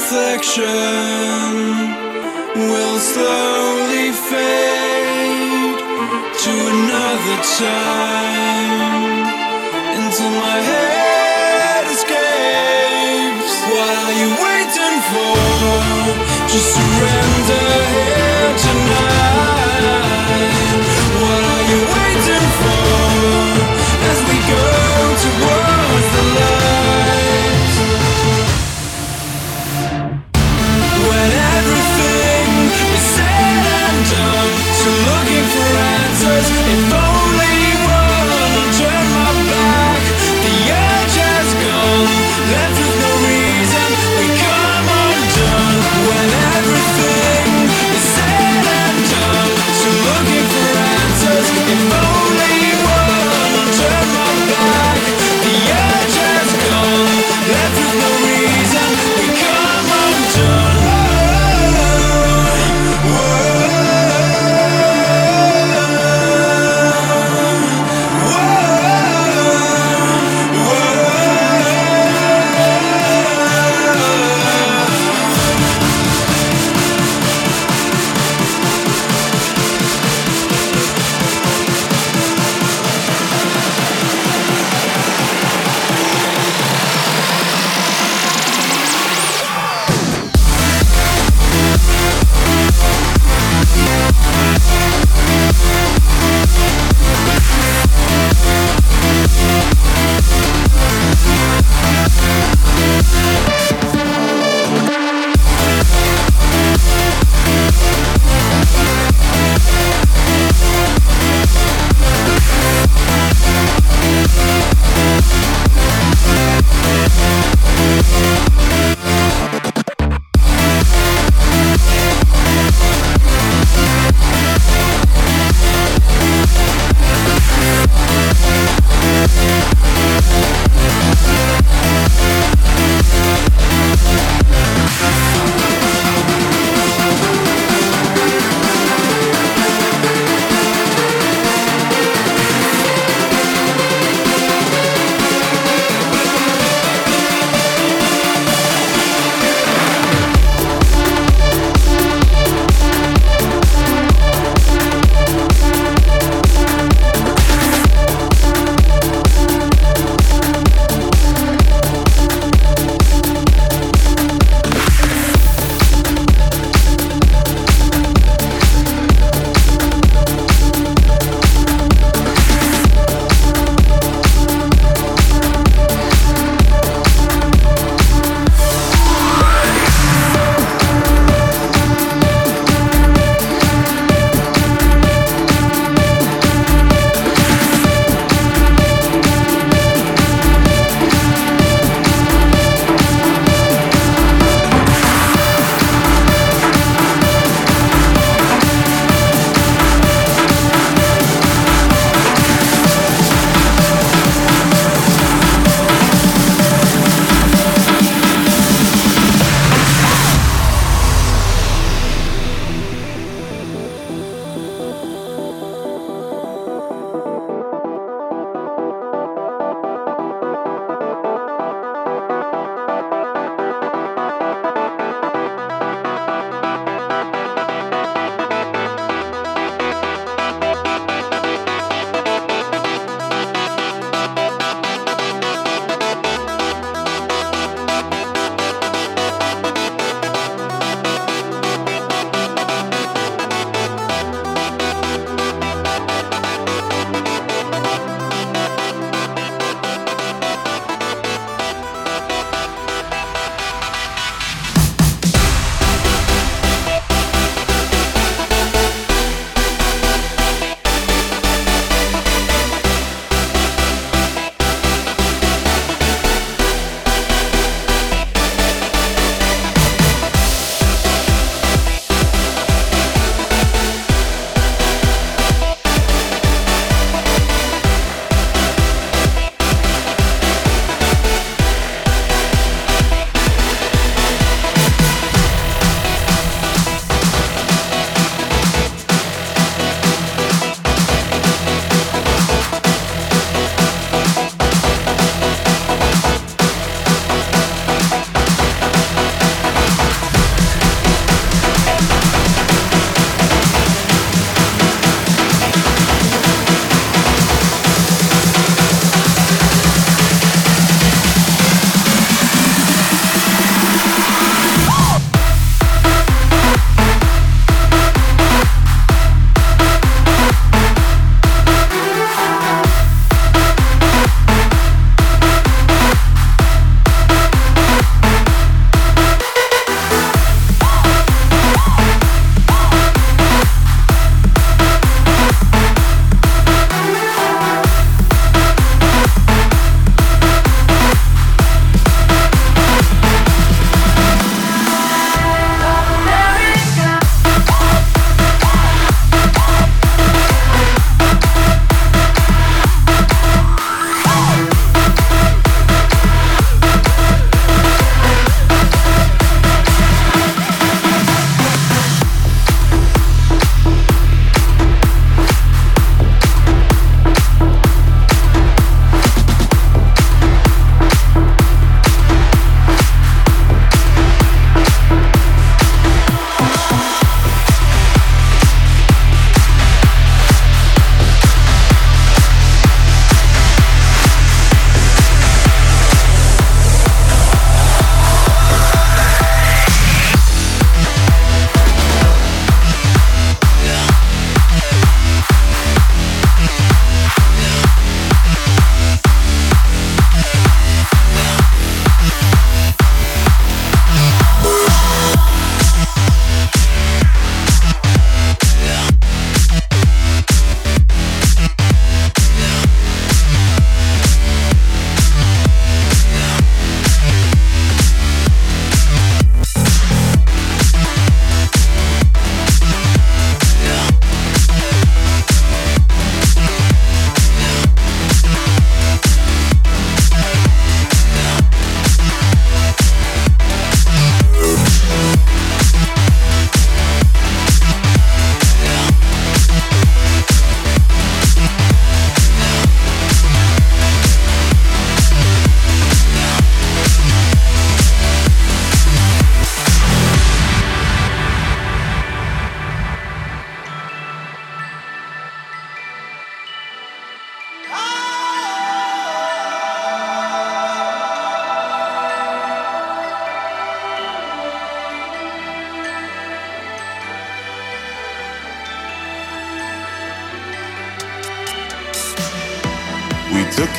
reflection will slowly fade to another time until my head escapes. What are you waiting for? Just surrender here tonight.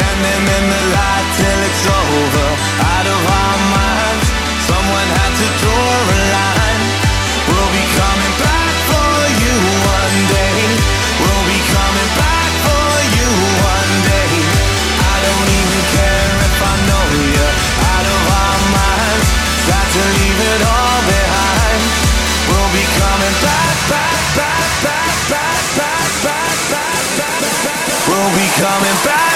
Standing in the light till it's over, out of our minds. Someone had to draw a line. We'll be coming back for you one day. We'll be coming back for you one day. I don't even care if I know you're out of our minds. Got to leave it all behind. We'll be coming back, back, back, back, back, back, back, back, back, back. We'll be coming back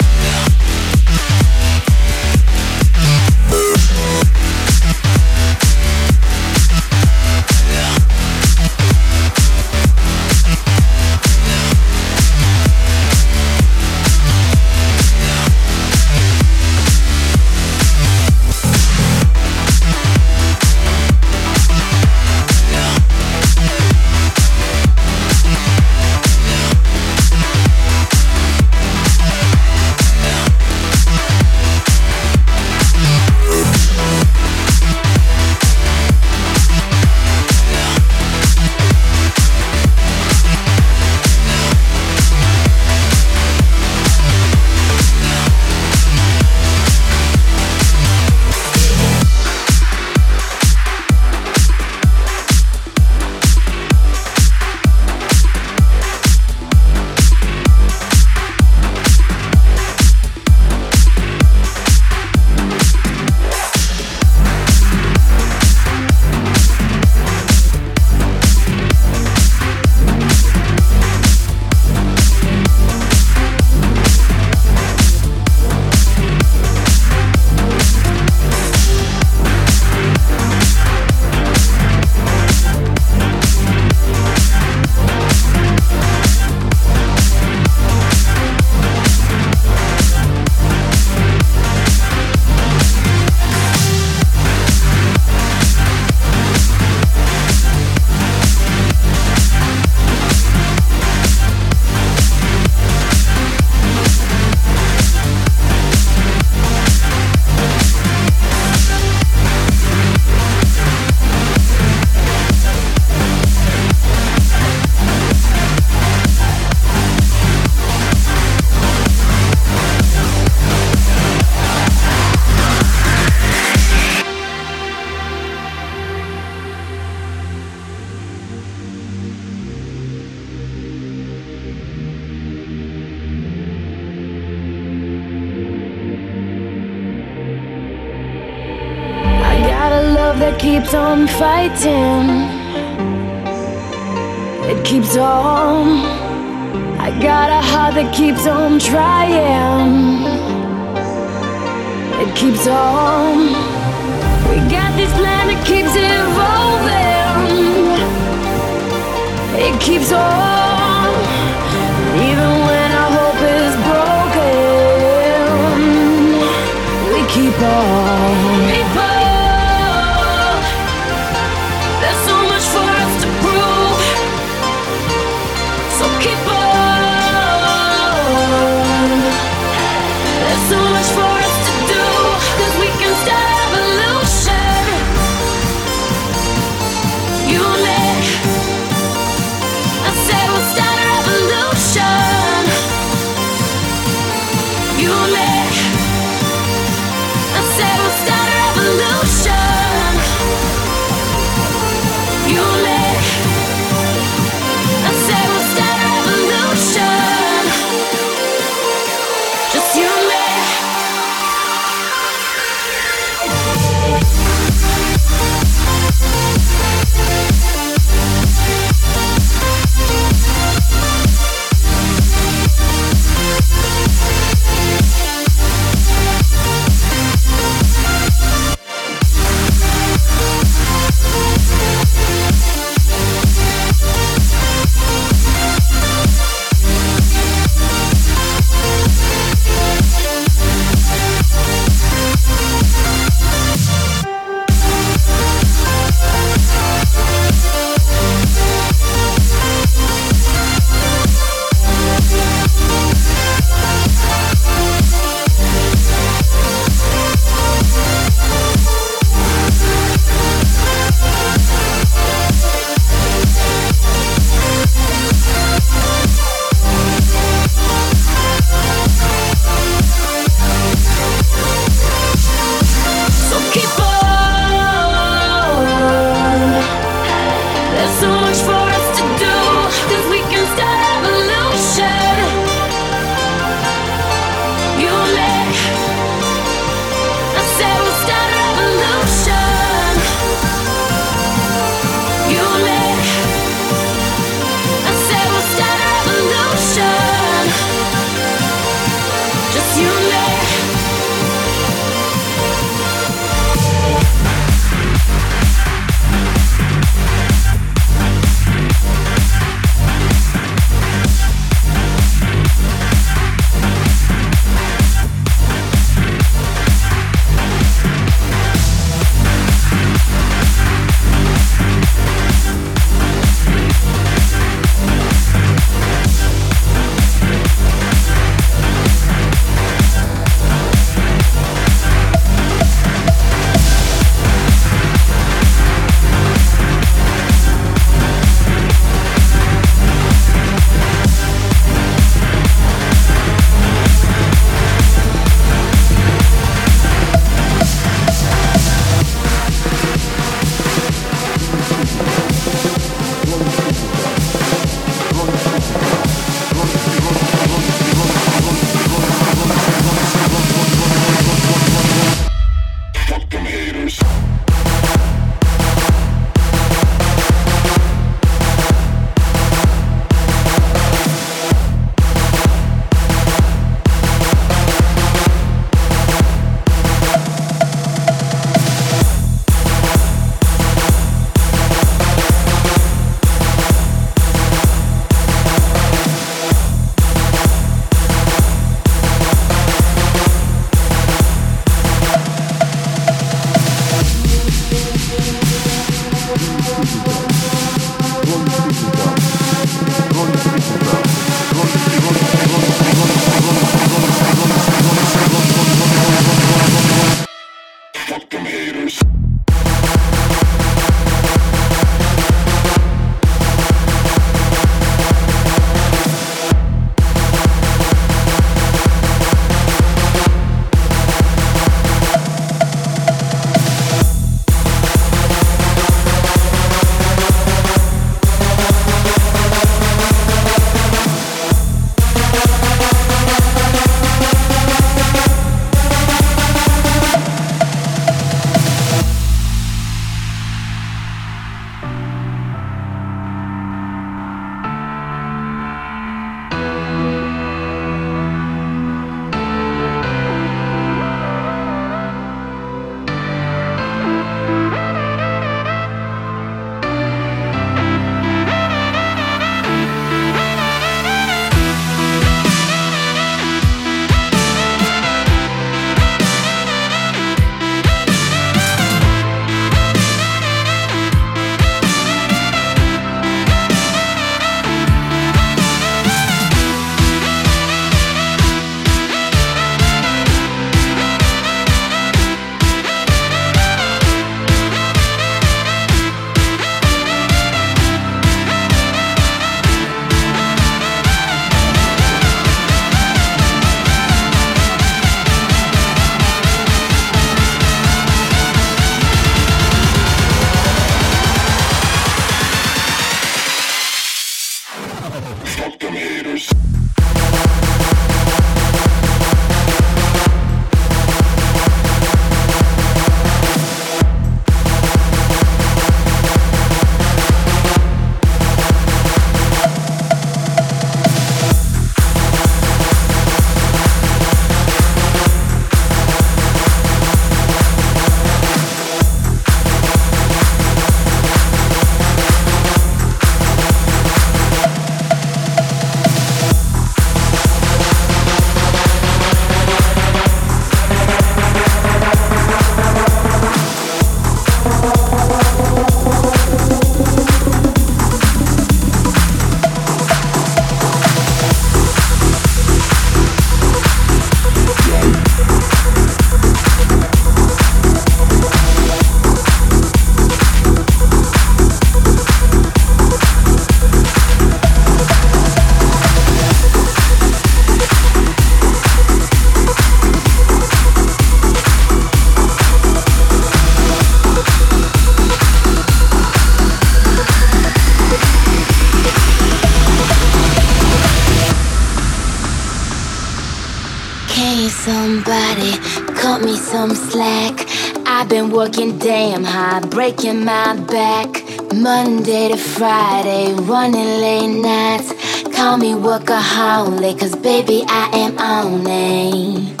breaking my back. Monday to Friday, running late nights. Call me workaholic, cause baby, I am on it.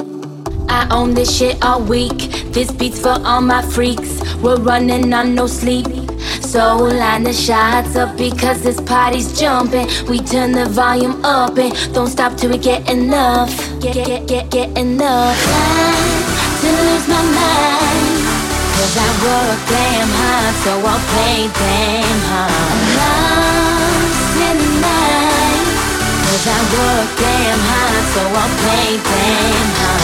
I own this shit all week. This beat's for all my freaks. We're running on no sleep. So line the shots up because this party's jumping. We turn the volume up and don't stop till we get enough. Get, get, get, get enough. Time to lose my mind. Cause I work damn hard, so I'll play damn hard. Lost in the night. Cause I work damn hard, so I'll play damn hard.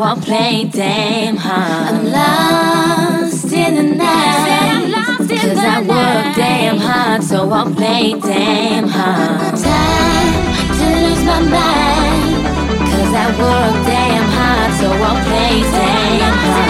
So I'll play damn hard. I'm lost in the night. Cause I work damn hard, so I'll play damn hard. Time to lose my mind. Cause I work damn hard, so I'll play damn hard.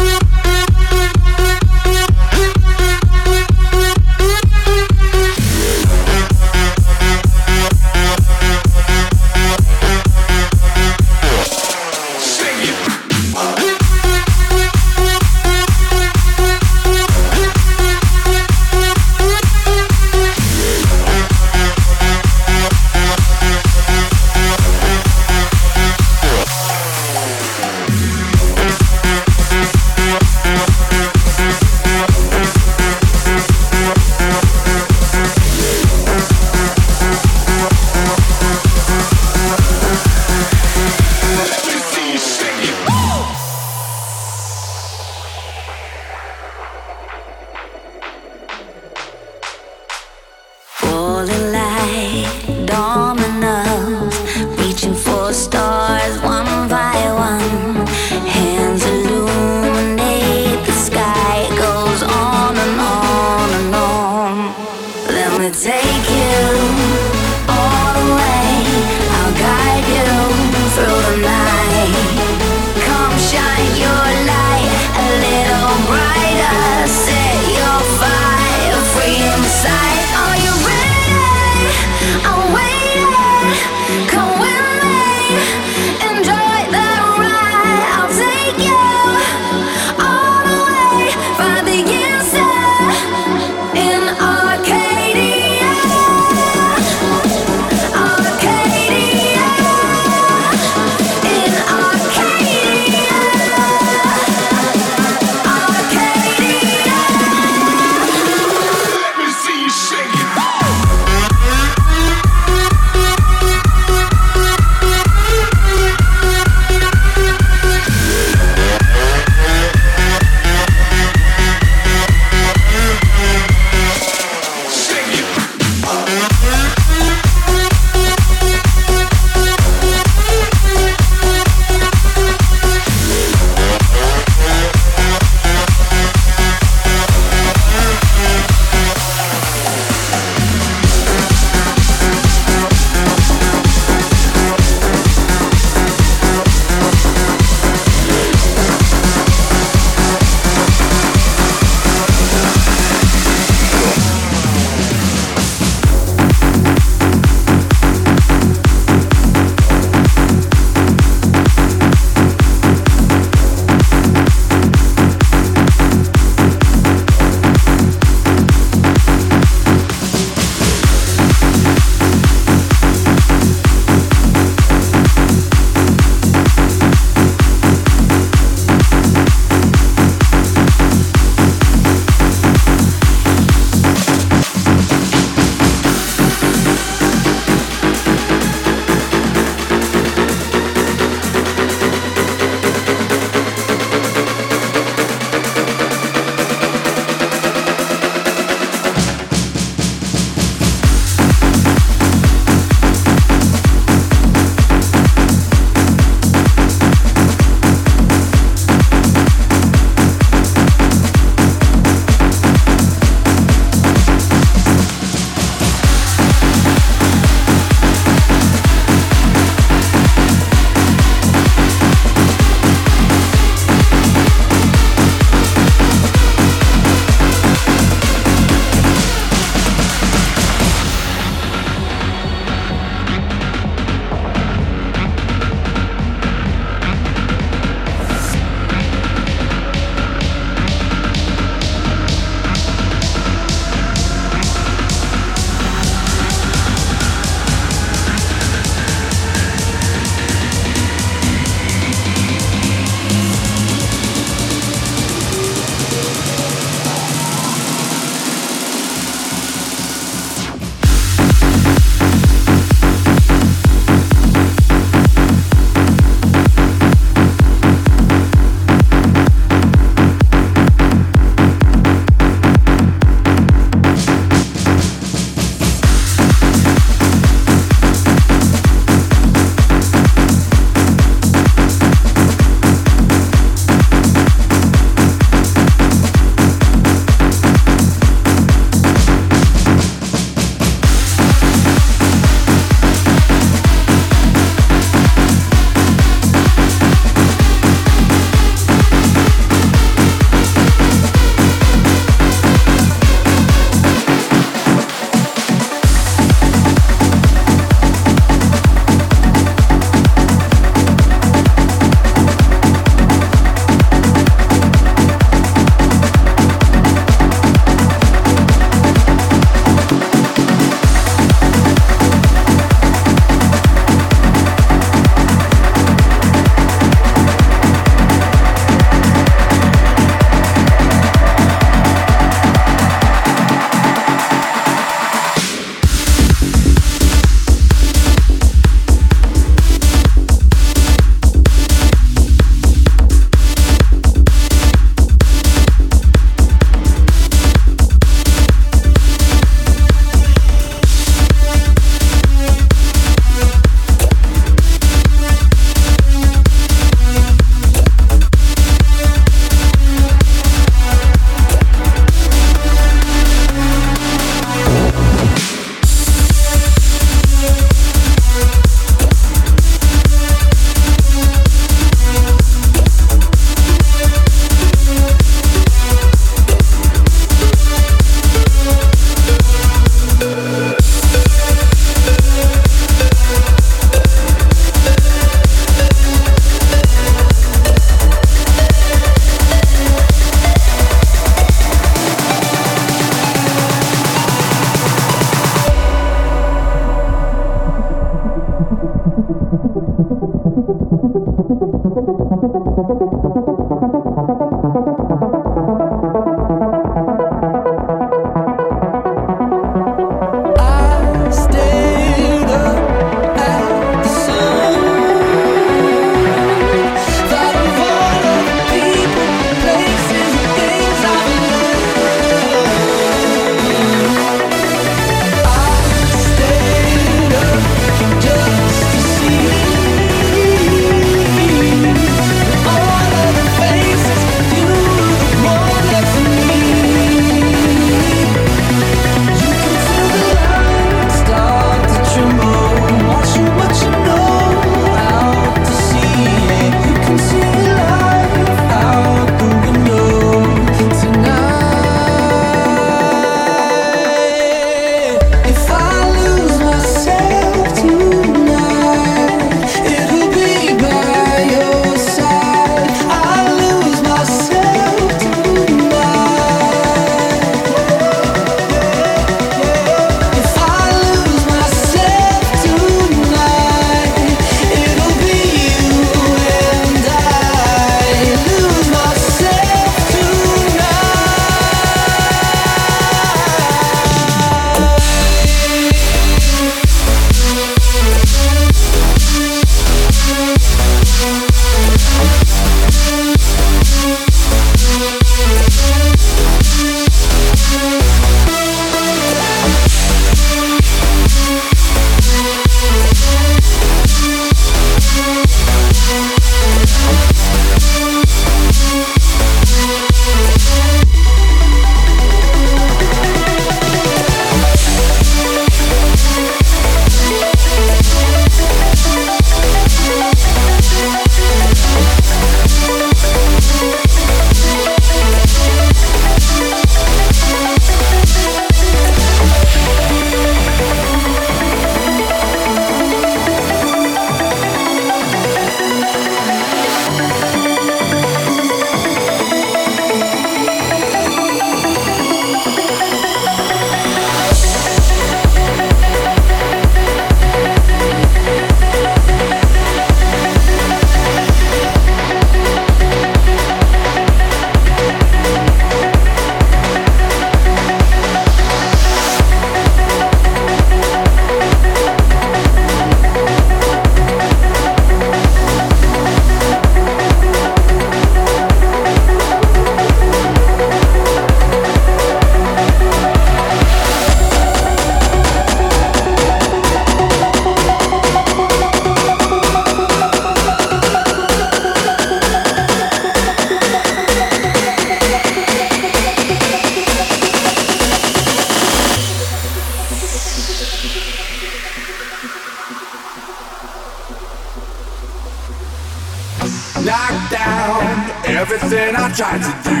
Down everything I tried to do.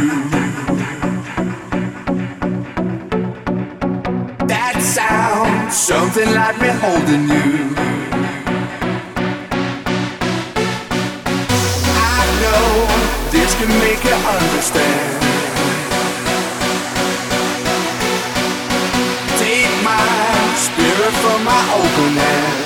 That sound, something like me holding you. I know this can make you understand. Take my spirit from my open hand.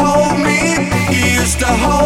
hold me. He used to hold. me.